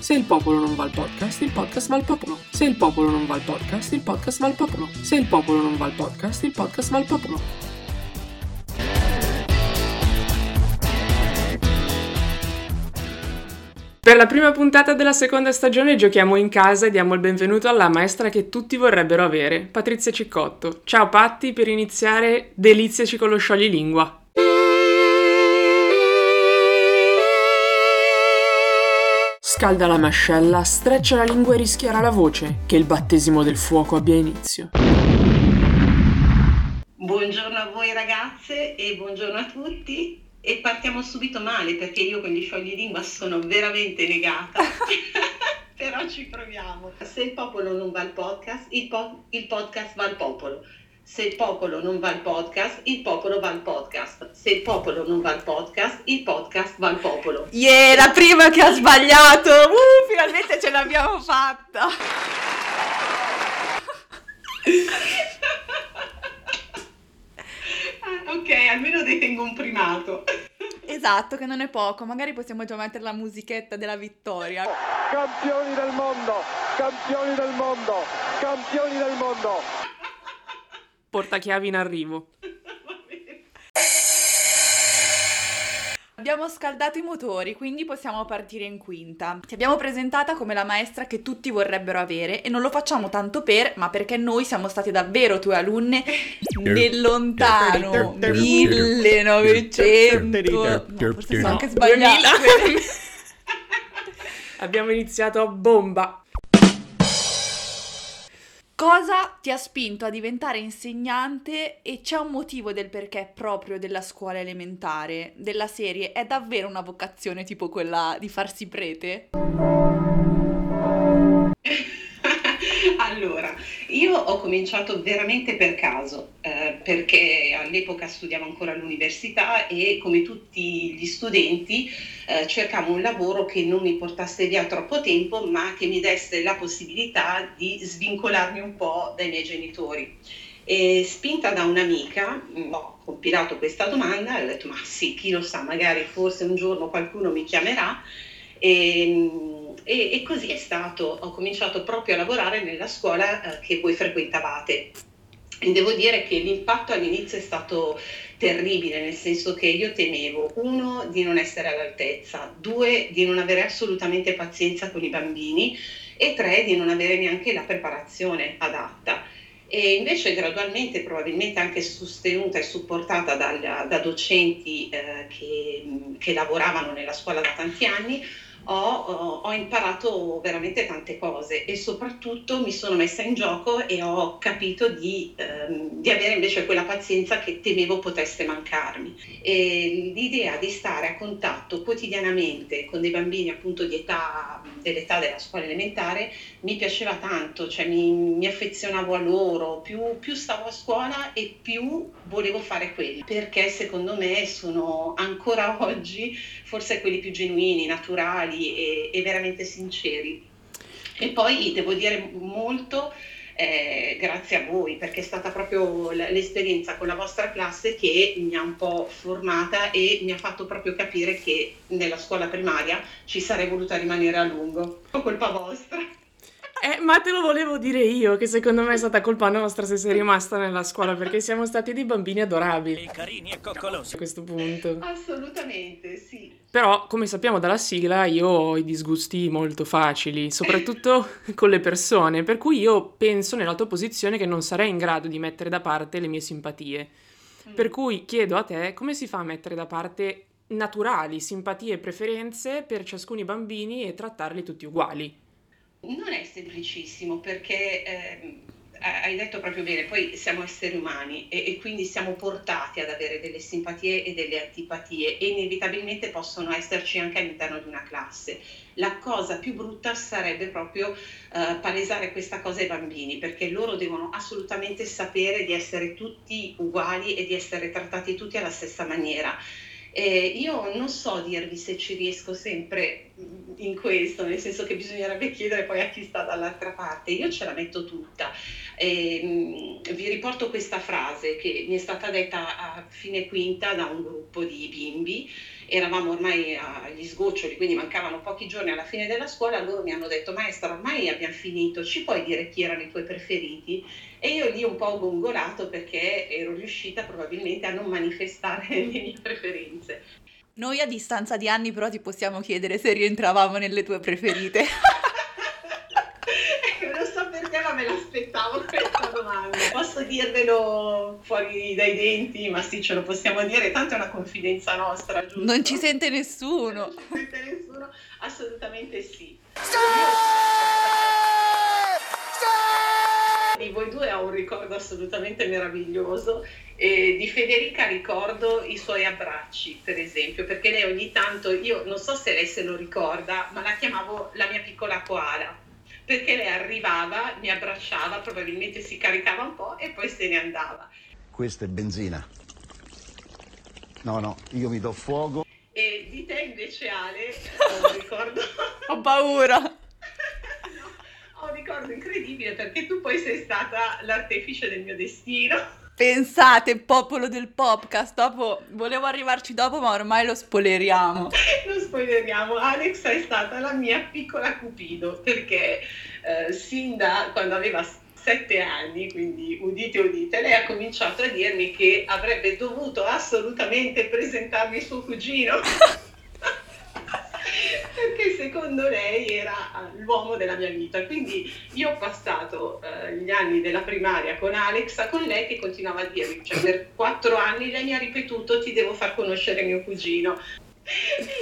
Se il popolo non va al podcast, il podcast va al popolo. Se il popolo non va al podcast, il podcast va al popolo. Se il popolo non va al podcast, il podcast va al popolo. Per la prima puntata della seconda stagione giochiamo in casa e diamo il benvenuto alla maestra che tutti vorrebbero avere, Patrizia Ciccotto. Ciao Patti, per iniziare, deliziaci con lo scioglilingua. Scalda la mascella, streccia la lingua e rischiara la voce, che il battesimo del fuoco abbia inizio. Buongiorno a voi ragazze e buongiorno a tutti. E partiamo subito male perché io con gli scioglilingua sono veramente negata. Però ci proviamo. Se il popolo non va al podcast, il, po- il podcast va al popolo. Se il popolo non va al podcast, il popolo va al podcast. Se il popolo non va al podcast, il podcast va al popolo. Yeah, la prima che ha sbagliato! Uh, finalmente ce l'abbiamo fatta! Ah, ok, almeno detengo un primato. Esatto, che non è poco. Magari possiamo già mettere la musichetta della vittoria. Campioni del mondo! Campioni del mondo! Campioni del mondo! Portachiavi in arrivo. Abbiamo scaldato i motori, quindi possiamo partire in quinta. Ti abbiamo presentata come la maestra che tutti vorrebbero avere e non lo facciamo tanto per, ma perché noi siamo state davvero tue alunne nel lontano 1900. No, forse sono anche sbagliata. Abbiamo iniziato a bomba. Cosa ti ha spinto a diventare insegnante e c'è un motivo del perché proprio della scuola elementare, della serie? È davvero una vocazione tipo quella di farsi prete? Io ho cominciato veramente per caso, eh, perché all'epoca studiavo ancora all'università e come tutti gli studenti eh, cercavo un lavoro che non mi portasse via troppo tempo, ma che mi desse la possibilità di svincolarmi un po' dai miei genitori. E spinta da un'amica mm, ho compilato questa domanda ho detto ma sì, chi lo sa, magari forse un giorno qualcuno mi chiamerà. E, mm, e, e, così è stato, ho cominciato proprio a lavorare nella scuola eh, che voi frequentavate. E devo dire che l'impatto all'inizio è stato terribile, nel senso che io temevo, uno, di non essere all'altezza, due, di non avere assolutamente pazienza con i bambini e tre, di non avere neanche la preparazione adatta. E invece gradualmente, probabilmente anche sostenuta e supportata dal, da docenti eh, che, che lavoravano nella scuola da tanti anni, ho, ho, imparato veramente tante cose e soprattutto mi sono messa in gioco e ho capito di, ehm, di avere invece quella pazienza che temevo potesse mancarmi. E l'idea di stare a contatto quotidianamente con dei bambini appunto età, dell'età della scuola elementare mi piaceva tanto, cioè mi, mi affezionavo a loro, più, più stavo a scuola e più volevo fare quelli, perché secondo me sono ancora oggi forse quelli più genuini, naturali e, e veramente sinceri. E poi devo dire molto eh, grazie a voi, perché è stata proprio l'esperienza con la vostra classe che mi ha un po' formata e mi ha fatto proprio capire che nella scuola primaria ci sarei voluta rimanere a lungo. Colpa vostra. Ma te lo volevo dire io, che secondo me è stata colpa nostra se sei rimasta nella scuola, perché siamo stati dei bambini adorabili. carini e coccolosi. A questo punto. Assolutamente, sì. Però, come sappiamo dalla sigla, io ho i disgusti molto facili, soprattutto con le persone, per cui io penso nella tua posizione che non sarei in grado di mettere da parte le mie simpatie. Per cui chiedo a te come si fa a mettere da parte naturali simpatie e preferenze per ciascuno i bambini e trattarli tutti uguali. Non è semplicissimo perché ehm, hai detto proprio bene, poi siamo esseri umani e, e quindi siamo portati ad avere delle simpatie e delle antipatie e inevitabilmente possono esserci anche all'interno di una classe. La cosa più brutta sarebbe proprio eh, palesare questa cosa ai bambini perché loro devono assolutamente sapere di essere tutti uguali e di essere trattati tutti alla stessa maniera. Eh, io non so dirvi se ci riesco sempre in questo, nel senso che bisognerebbe chiedere poi a chi sta dall'altra parte. Io ce la metto tutta. Eh, vi riporto questa frase che mi è stata detta a fine quinta da un gruppo di bimbi eravamo ormai agli sgoccioli, quindi mancavano pochi giorni alla fine della scuola, loro mi hanno detto maestra ormai abbiamo finito, ci puoi dire chi erano i tuoi preferiti? E io lì un po' ho gongolato perché ero riuscita probabilmente a non manifestare le mie preferenze. Noi a distanza di anni però ti possiamo chiedere se rientravamo nelle tue preferite. l'aspettavo questa domanda. Posso dirvelo fuori dai denti, ma sì, ce lo possiamo dire, tanto è una confidenza nostra, giusto? Non ci sente nessuno. Non ci sente nessuno? Assolutamente sì. Di voi due ho un ricordo assolutamente meraviglioso e di Federica ricordo i suoi abbracci, per esempio, perché lei ogni tanto, io non so se lei se lo ricorda, ma la chiamavo la mia piccola koala perché lei arrivava, mi abbracciava, probabilmente si caricava un po' e poi se ne andava. Questa è benzina. No, no, io mi do fuoco. E di te invece Ale, ho un ricordo... ho paura! no, ho un ricordo incredibile perché tu poi sei stata l'artefice del mio destino. Pensate, popolo del podcast, dopo, volevo arrivarci dopo ma ormai lo spoileriamo. lo spoileriamo, Alex è stata la mia piccola cupido perché eh, sin da quando aveva sette anni, quindi udite udite, lei ha cominciato a dirmi che avrebbe dovuto assolutamente presentarmi suo cugino. perché secondo lei era l'uomo della mia vita. Quindi io ho passato eh, gli anni della primaria con Alexa, con lei che continuava a dirmi, cioè per quattro anni lei mi ha ripetuto ti devo far conoscere mio cugino.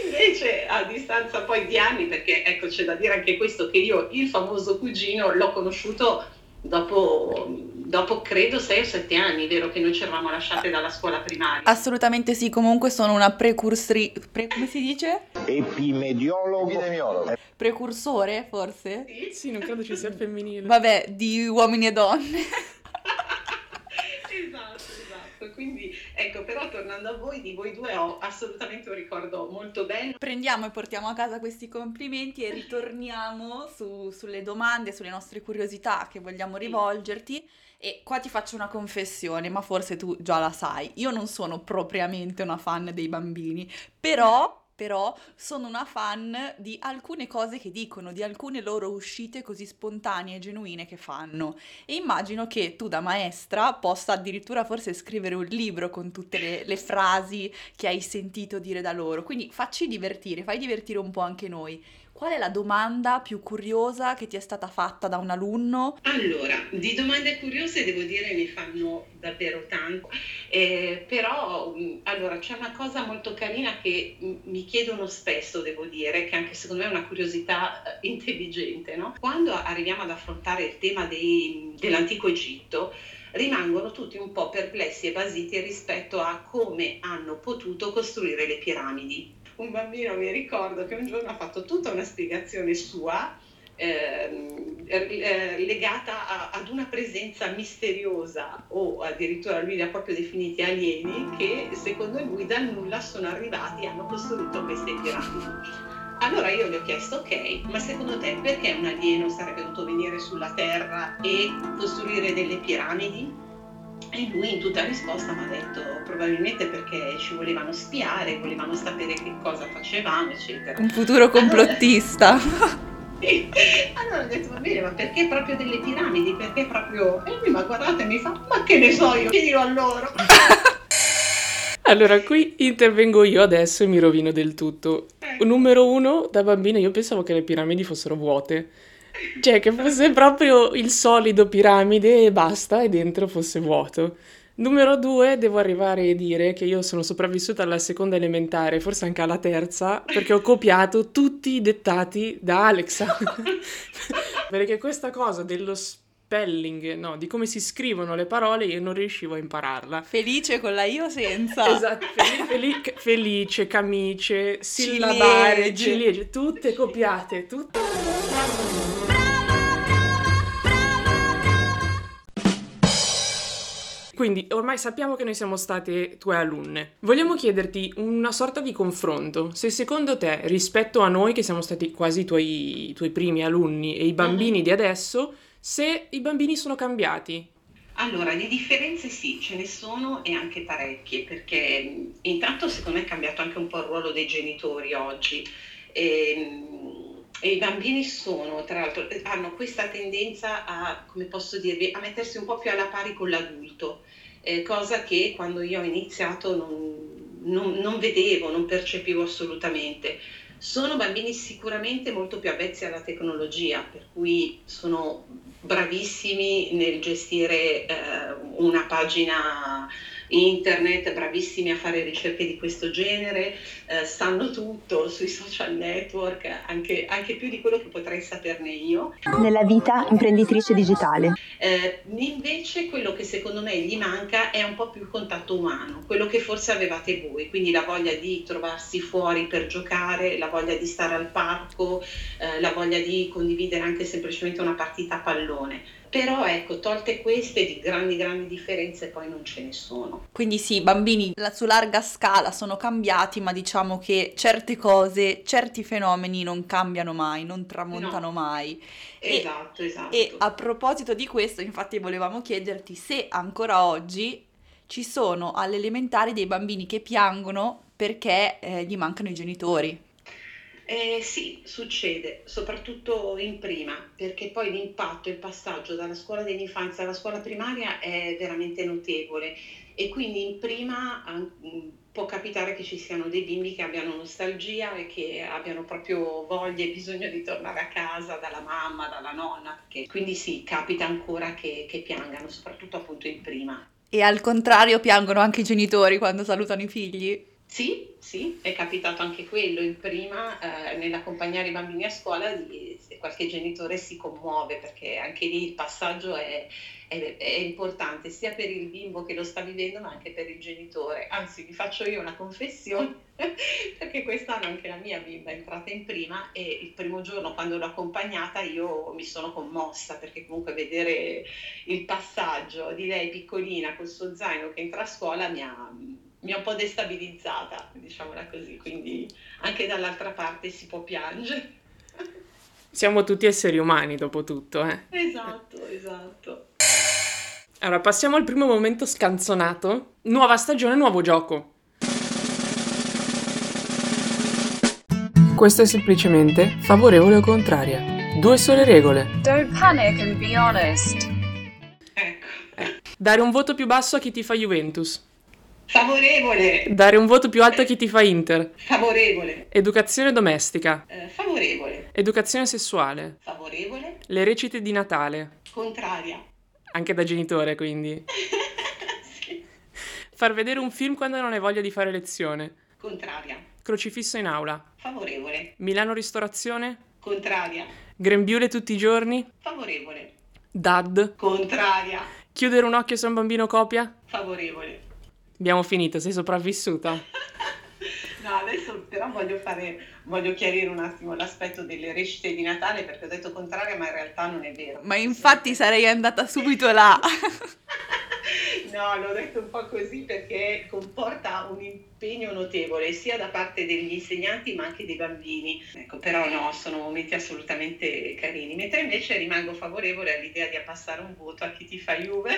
Invece a distanza poi di anni, perché ecco c'è da dire anche questo, che io il famoso cugino l'ho conosciuto dopo, dopo credo 6 o 7 anni, vero che noi ci eravamo lasciate dalla scuola primaria. Assolutamente sì, comunque sono una precursori... Pre, come si dice? Epimediologo. Epidemiologo. Precursore, forse? Sì, Sì, non credo ci sia il femminile. Vabbè, di uomini e donne. esatto, esatto. Quindi ecco, però tornando a voi, di voi due ho assolutamente un ricordo molto bello. Prendiamo e portiamo a casa questi complimenti e ritorniamo su, sulle domande, sulle nostre curiosità che vogliamo rivolgerti. E qua ti faccio una confessione, ma forse tu già la sai. Io non sono propriamente una fan dei bambini, però però sono una fan di alcune cose che dicono, di alcune loro uscite così spontanee e genuine che fanno. E immagino che tu da maestra possa addirittura forse scrivere un libro con tutte le, le frasi che hai sentito dire da loro. Quindi facci divertire, fai divertire un po' anche noi. Qual è la domanda più curiosa che ti è stata fatta da un alunno? Allora, di domande curiose devo dire ne fanno davvero tanto, eh, però allora, c'è una cosa molto carina che mi chiedono spesso, devo dire, che anche secondo me è una curiosità eh, intelligente. No? Quando arriviamo ad affrontare il tema dei, dell'antico Egitto, rimangono tutti un po' perplessi e basiti rispetto a come hanno potuto costruire le piramidi un bambino mi ricordo che un giorno ha fatto tutta una spiegazione sua eh, legata a, ad una presenza misteriosa o addirittura lui li ha proprio definiti alieni che secondo lui dal nulla sono arrivati e hanno costruito queste piramidi. Allora io gli ho chiesto, ok, ma secondo te perché un alieno sarebbe dovuto venire sulla Terra e costruire delle piramidi? E lui in tutta risposta mi ha detto probabilmente perché ci volevano spiare, volevano sapere che cosa facevamo, eccetera. Un futuro complottista. Allora, allora allora ho detto va bene, ma perché proprio delle piramidi? Perché proprio... E lui mi ha guardato e mi fa, ma che ne so io, chiedilo a loro. Allora, qui intervengo io adesso e mi rovino del tutto. Ecco. Numero uno, da bambina io pensavo che le piramidi fossero vuote. Cioè, che fosse proprio il solido piramide e basta, e dentro fosse vuoto. Numero due, devo arrivare a dire che io sono sopravvissuta alla seconda elementare, forse anche alla terza, perché ho copiato tutti i dettati da Alexa. perché questa cosa dello spelling, no, di come si scrivono le parole, io non riuscivo a impararla. Felice con la io senza. Esatto, fel- fel- felice, camice, sillabare, Ciliegie. ciliegie, tutte copiate, tutte. Quindi ormai sappiamo che noi siamo state tue alunne. Vogliamo chiederti una sorta di confronto. Se secondo te, rispetto a noi che siamo stati quasi i tuoi, tuoi primi alunni e i bambini di adesso, se i bambini sono cambiati. Allora, di differenze sì, ce ne sono e anche parecchie, perché intanto secondo me è cambiato anche un po' il ruolo dei genitori oggi. E, mh, e i bambini sono, tra l'altro, hanno questa tendenza a, come posso dirvi, a mettersi un po' più alla pari con l'adulto, eh, cosa che quando io ho iniziato non, non- non vedevo, non percepivo assolutamente. Sono bambini sicuramente molto più avvezzi alla tecnologia, per cui sono bravissimi nel gestire eh, una pagina internet, bravissimi a fare ricerche di questo genere, eh, sanno tutto sui social network, anche, anche più di quello che potrei saperne io. nella vita imprenditrice digitale. Eh, invece quello che secondo me gli manca è un po' più il contatto umano, quello che forse avevate voi, quindi la voglia di trovarsi fuori per giocare, la voglia di stare al parco, eh, la voglia di condividere anche semplicemente una partita a pallone. Però ecco, tolte queste di grandi grandi differenze poi non ce ne sono. Quindi sì, i bambini su larga scala sono cambiati, ma diciamo che certe cose, certi fenomeni non cambiano mai, non tramontano No. mai. E- Esatto, esatto. E a proposito di questo, infatti volevamo chiederti se ancora oggi ci sono alle elementari dei bambini che piangono perché eh, gli mancano i genitori. Eh, sì, succede, soprattutto in prima, perché poi l'impatto, il passaggio dalla scuola dell'infanzia alla scuola primaria è veramente notevole e quindi in prima mh, può capitare che ci siano dei bimbi che abbiano nostalgia e che abbiano proprio voglia e bisogno di tornare a casa dalla mamma, dalla nonna, perché- quindi sì, capita ancora che, che piangano, soprattutto appunto in prima. E al contrario piangono anche i genitori quando salutano i figli. Sì, sì, è capitato anche quello in prima, eh, nell'accompagnare i bambini a scuola, qualche genitore si commuove perché anche lì il passaggio è, è- è importante sia per il bimbo che lo sta vivendo ma anche per il genitore. Anzi, vi faccio io una confessione perché quest'anno anche la mia bimba è entrata in prima e il primo giorno quando l'ho accompagnata io mi sono commossa perché comunque vedere il passaggio di lei piccolina col suo zaino che entra a scuola mi ha, mi ha un po' destabilizzata, diciamola così, quindi anche dall'altra parte si può piangere. Siamo tutti esseri umani, dopo tutto, eh. Esatto, esatto. Allora, passiamo al primo momento scanzonato. Nuova stagione, nuovo gioco. Questo è semplicemente favorevole o contraria. Due sole regole. Don't panic and be honest. Ecco, Dare un voto più basso a chi ti fa Juventus. Favorevole, Dare un voto più alto a chi ti fa Inter. favorevole, Educazione domestica. eh, favorevole, Educazione sessuale. favorevole, Le recite di Natale. contraria. Anche da genitore, quindi. Sì, Far vedere un film quando non hai voglia di fare lezione. contraria, Crocifisso in aula. favorevole, Milano ristorazione. contraria, Grembiule tutti i giorni. favorevole, Dad. contraria, Chiudere un occhio se un bambino copia. favorevole. Abbiamo finito, sei sopravvissuta. No, adesso però voglio fare, voglio chiarire un attimo l'aspetto delle recite di Natale perché ho detto contraria, ma in realtà non è vero. Ma infatti sarei andata subito là. No, l'ho detto un po' così perché comporta un impegno notevole sia da parte degli insegnanti ma anche dei bambini. Ecco, però no, sono momenti assolutamente carini. Mentre invece rimango favorevole all'idea di abbassare un voto a chi ti fa Juve.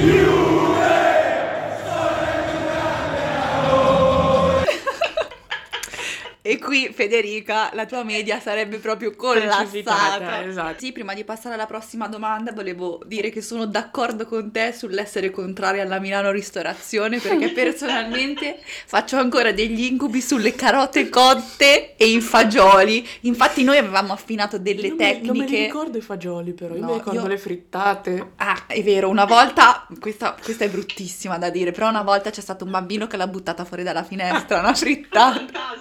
E qui Federica, la tua media sarebbe proprio collassata. Esatto. Sì, prima di passare alla prossima domanda volevo dire che sono d'accordo con te sull'essere contraria alla Milano ristorazione perché personalmente faccio ancora degli incubi sulle carote cotte e i fagioli. Infatti noi avevamo affinato delle non me, non me li tecniche. ricordo i fagioli però, io No, mi ricordo io- le frittate. Ah, è vero, una volta, questa, questa è bruttissima da dire, però una volta c'è stato un bambino che l'ha buttata fuori dalla finestra, una frittata.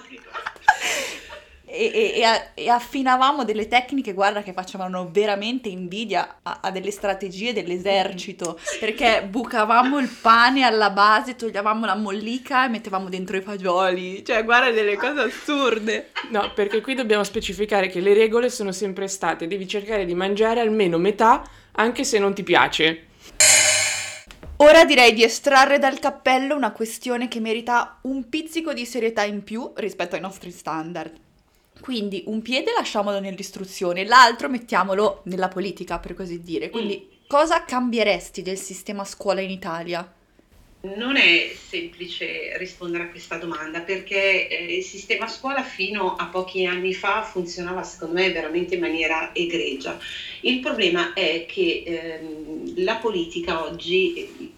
E, e- e affinavamo delle tecniche, guarda, che facevano veramente invidia a, a delle strategie dell'esercito, perché bucavamo il pane alla base, togliavamo la mollica e mettevamo dentro i fagioli, cioè guarda delle cose assurde. No, perché qui dobbiamo specificare che le regole sono sempre state, devi cercare di mangiare almeno metà anche se non ti piace. Ora direi di estrarre dal cappello una questione che merita un pizzico di serietà in più rispetto ai nostri standard. Quindi un piede lasciamolo nell'istruzione, l'altro mettiamolo nella politica, per così dire. Quindi cosa cambieresti del sistema scuola in Italia? Non è semplice rispondere a questa domanda perché eh, il sistema scuola fino a pochi anni fa funzionava secondo me veramente in maniera egregia. Il problema è che ehm, la politica oggi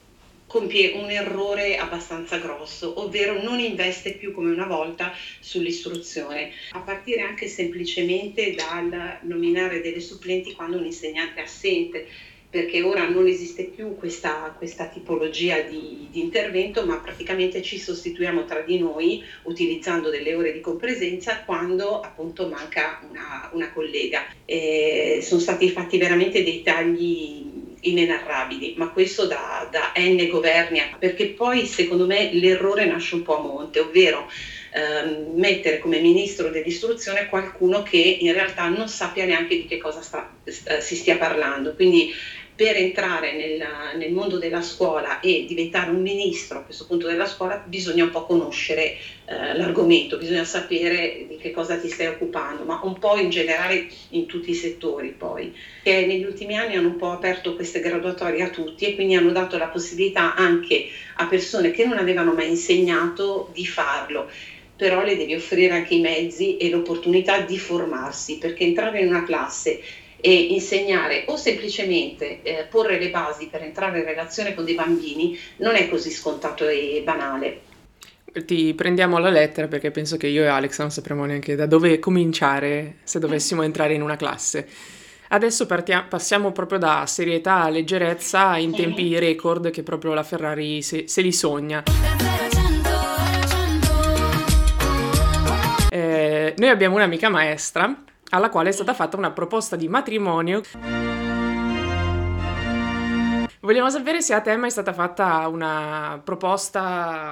compie un errore abbastanza grosso, ovvero non investe più come una volta sull'istruzione, a partire anche semplicemente dal nominare delle supplenti quando un insegnante è assente perché ora non esiste più questa, questa tipologia di, di intervento, ma praticamente ci sostituiamo tra di noi utilizzando delle ore di compresenza quando appunto manca una, una collega. Eh, sono stati fatti veramente dei tagli inenarrabili, ma questo da, da N governi, perché poi secondo me l'errore nasce un po' a monte, ovvero ehm, mettere come ministro dell'istruzione qualcuno che in realtà non sappia neanche di che cosa sta- st- si stia parlando. Quindi per entrare nel, nel mondo della scuola e diventare un ministro a questo punto della scuola bisogna un po' conoscere eh, l'argomento, bisogna sapere di che cosa ti stai occupando, ma un po' in generale in tutti i settori poi. Che negli ultimi anni hanno un po' aperto queste graduatorie a tutti e quindi hanno dato la possibilità anche a persone che non avevano mai insegnato di farlo però le devi offrire anche i mezzi e l'opportunità di formarsi, perché entrare in una classe e insegnare o semplicemente eh, porre le basi per entrare in relazione con dei bambini non è così scontato e banale. Ti prendiamo alla lettera perché penso che io e Alex non sapremo neanche da dove cominciare se dovessimo entrare in una classe. Adesso partia- passiamo proprio da serietà a leggerezza in tempi record che proprio la Ferrari se, se li sogna. Eh, noi abbiamo un'amica maestra alla quale è stata fatta una proposta di matrimonio. Vogliamo sapere se a te è mai stata fatta una proposta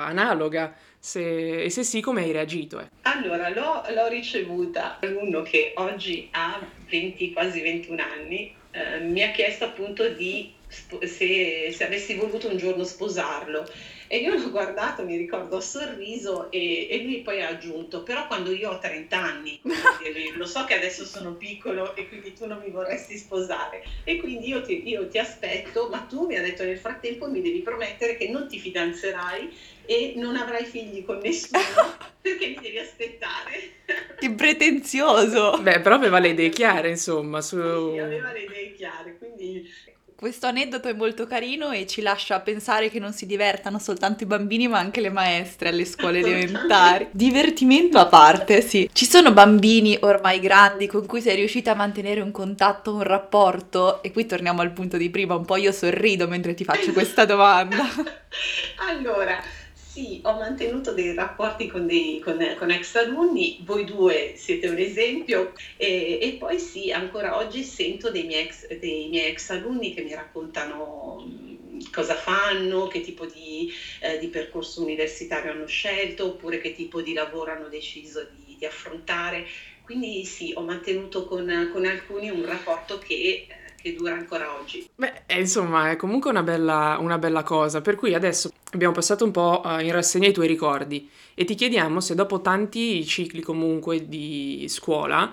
analoga se- e se sì come hai reagito. eh. Allora, l'ho, l'ho ricevuta uno che oggi ha 20, quasi 21 anni, eh, mi ha chiesto appunto di se, se avessi voluto un giorno sposarlo. E io l'ho guardato, mi ricordo, ho sorriso e, e lui poi ha aggiunto, però quando io ho 30 anni, e lui, lo so che adesso sono piccolo e quindi tu non mi vorresti sposare e quindi io ti, io ti aspetto, ma tu mi ha detto nel frattempo mi devi promettere che non ti fidanzerai e non avrai figli con nessuno perché mi devi aspettare. Che pretenzioso! Beh, però aveva le idee chiare, insomma, su... Sì, aveva le idee chiare, quindi Questo aneddoto è molto carino e ci lascia pensare che non si divertano soltanto i bambini ma anche le maestre alle scuole elementari. Divertimento a parte, sì. Ci sono bambini ormai grandi con cui sei riuscita a mantenere un contatto, un rapporto? E qui torniamo al punto di prima, un po' io sorrido mentre ti faccio questa domanda. Allora, sì, ho mantenuto dei rapporti con, dei, con, con ex alunni, voi due siete un esempio, e, e poi sì, ancora oggi sento dei miei ex, dei miei ex alunni che mi raccontano mh, cosa fanno, che tipo di, eh, di percorso universitario hanno scelto, oppure che tipo di lavoro hanno deciso di, di affrontare. Quindi sì, ho mantenuto con, con alcuni un rapporto che, che dura ancora oggi. Beh, eh, insomma, è comunque una bella, una bella cosa. Per cui adesso abbiamo passato un po' eh, in rassegna i tuoi ricordi e ti chiediamo se dopo tanti cicli comunque di scuola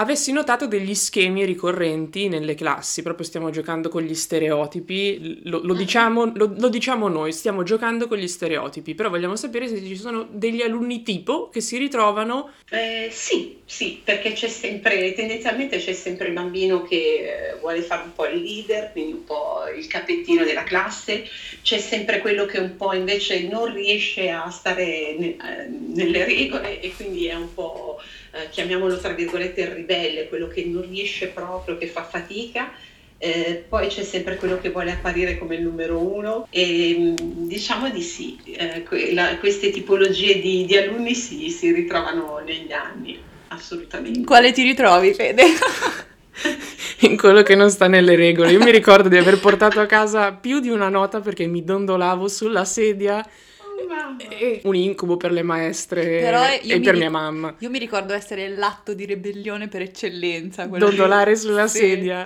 avessi notato degli schemi ricorrenti nelle classi, proprio stiamo giocando con gli stereotipi, lo, lo diciamo, lo, lo diciamo noi, stiamo giocando con gli stereotipi, però vogliamo sapere se ci sono degli alunni tipo che si ritrovano Eh, sì, sì, perché c'è sempre, tendenzialmente c'è sempre il bambino che eh, vuole fare un po' il leader, quindi un po' il capettino della classe, c'è sempre quello che un po' invece non riesce a stare ne- eh, nelle regole e quindi è un po', eh, chiamiamolo tra virgolette, il ribelle, quello che non riesce proprio, che fa fatica. Eh, poi c'è sempre quello che vuole apparire come il numero uno e mh, diciamo di sì, eh, que- la- queste tipologie di, di alunni si, si ritrovano negli anni, assolutamente. Quale ti ritrovi, Fede? in quello che non sta nelle regole. Io mi ricordo di aver portato a casa più di una nota perché mi dondolavo sulla sedia. Oh, un incubo per le maestre e mi per ri- mia mamma. Io mi ricordo essere l'atto di ribellione per eccellenza. Dondolare lì. sulla Sì. sedia.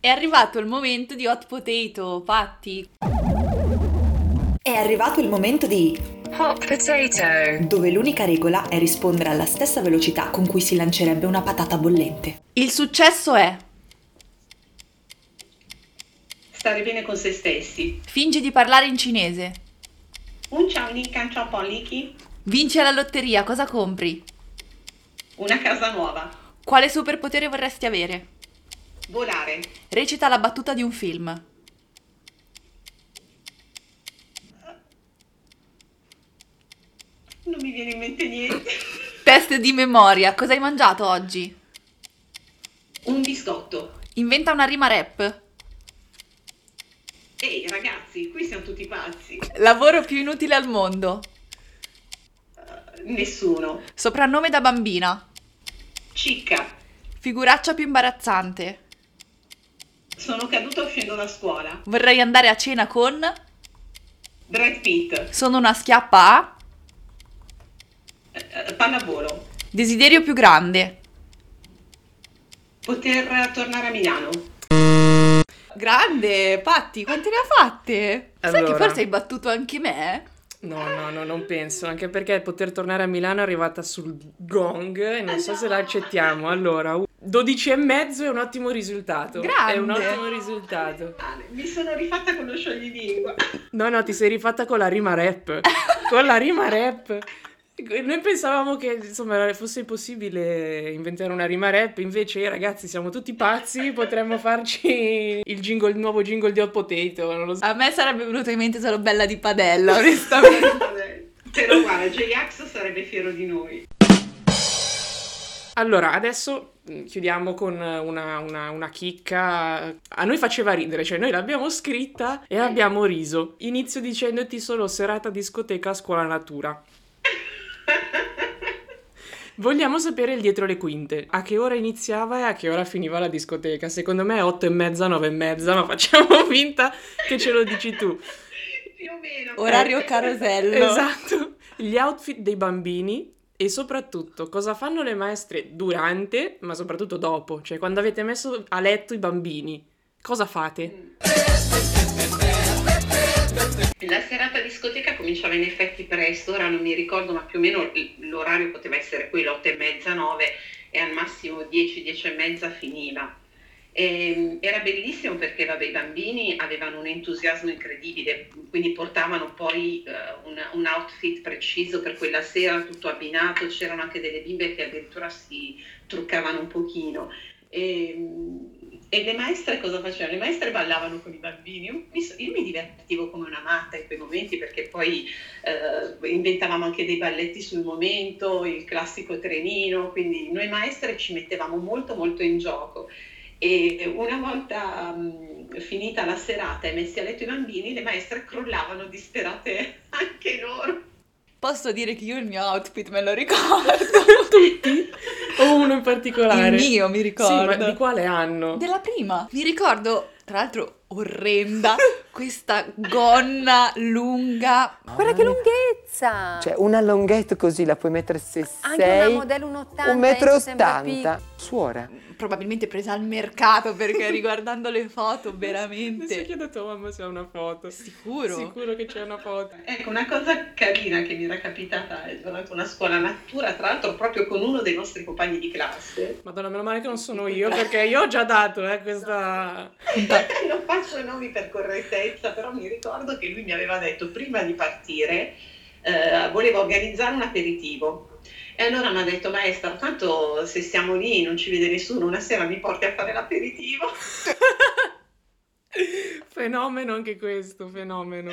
È arrivato il momento di hot potato, Patti. È arrivato il momento di Hot potato. dove l'unica regola è rispondere alla stessa velocità con cui si lancerebbe una patata bollente. Il successo è Stare bene con se stessi. fingi di parlare in cinese. Un ciao Nika, ciao Poliki, Vinci alla lotteria, cosa compri? una casa nuova, Quale superpotere vorresti avere? volare, Recita la battuta di un film. Non mi viene in mente niente. Test di memoria, cosa hai mangiato oggi? Un biscotto. Inventa una rima rap. Ehi ragazzi, qui siamo tutti pazzi. Lavoro più inutile al mondo. Eh, nessuno. Soprannome da bambina. Cicca, Figuraccia più imbarazzante. sono caduta uscendo da scuola. Vorrei andare a cena con. Brad Pitt, Sono una schiappa a. eh, eh, pallavolo. Desiderio più grande. Poter tornare a Milano. Grande, Patti, quante ne ha fatte? Sai che Allora. forse hai battuto anche me? No, no, no, non penso, anche perché poter tornare a Milano è arrivata sul gong e non so se la accettiamo. Allora, 12 e mezzo è un ottimo risultato. È un Grande. ottimo risultato. Mi sono rifatta con lo scioglilingua. No, no, ti sei rifatta con la rima rap. Con la rima rap. Noi pensavamo che insomma fosse possibile inventare una rima rap, invece ragazzi siamo tutti pazzi, potremmo farci il jingle, il nuovo jingle di Hot Potato, non lo so. A me sarebbe venuto in mente solo Bella di Padella, onestamente. Però guarda, J-Ax sarebbe fiero di noi. Allora, adesso mm, chiudiamo con una, una- una chicca. A noi faceva ridere, cioè noi l'abbiamo scritta e abbiamo riso. Inizio dicendoti solo serata discoteca a scuola natura. Vogliamo sapere il dietro le quinte. A che ora iniziava e a che ora finiva la discoteca? Secondo me è otto e mezza, nove e mezza, ma facciamo finta che ce lo dici tu. Più o meno. Orario carosello. Esatto. Gli outfit dei bambini e soprattutto cosa fanno le maestre durante, ma soprattutto dopo, cioè quando avete messo a letto i bambini. Cosa fate? La serata discoteca cominciava in effetti presto, ora non mi ricordo, ma più o meno l'orario poteva essere quello, 8 e mezza, 9 e al massimo 10, 10 e mezza finiva. E, era bellissimo perché vabbè, i bambini avevano un entusiasmo incredibile, quindi portavano poi eh, un, un outfit preciso per quella sera, tutto abbinato, c'erano anche delle bimbe che addirittura si truccavano un pochino. E, e le maestre cosa facevano? Le maestre ballavano con i bambini. Io mi, so- io mi divertivo come una matta in quei momenti perché poi eh, inventavamo anche dei balletti sul momento, il classico trenino, quindi noi maestre ci mettevamo molto molto in gioco. E una volta mh, finita la serata e messi a letto i bambini, le maestre crollavano disperate anche loro. Posso dire che io il mio outfit me lo ricordo. Tutti? Uno in particolare? Il mio mi Sì, ricordo. ma di quale anno? Della prima. Mi ricordo, tra l'altro, orrenda, questa gonna lunga. Guarda che lunghezza! Cioè, una longhetta così la puoi mettere se Anche sei una modello 1,80 un metro e sembra ottanta. Suora. probabilmente presa al mercato perché riguardando le foto veramente... Adesso chiedo a tua mamma se ha una foto. Sicuro? Sicuro che c'è una foto. Ecco, una cosa carina che mi era capitata durante una scuola natura, tra l'altro proprio con uno dei nostri compagni di classe. Madonna, meno male che non sono io perché io ho già dato eh, questa... non faccio nomi per correttezza, però mi ricordo che lui mi aveva detto prima di partire eh, voleva organizzare un aperitivo e allora mi ha detto, maestra, tanto se siamo lì non ci vede nessuno, una sera mi porti a fare l'aperitivo. fenomeno anche questo, fenomeno.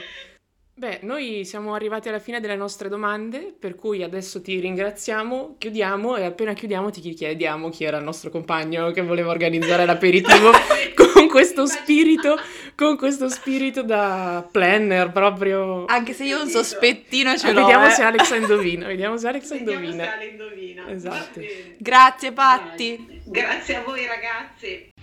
Beh, noi siamo arrivati alla fine delle nostre domande, per cui adesso ti ringraziamo, chiudiamo e appena chiudiamo ti chiediamo chi era il nostro compagno che voleva organizzare l'aperitivo questo spirito, con questo spirito da planner proprio. Anche se io un sospettino ce Ah, l'ho. vediamo eh. se Alex indovina, vediamo se Alex Vediamo se indovina. Ale indovina. Esatto. Grazie Patti. Grazie a voi ragazze.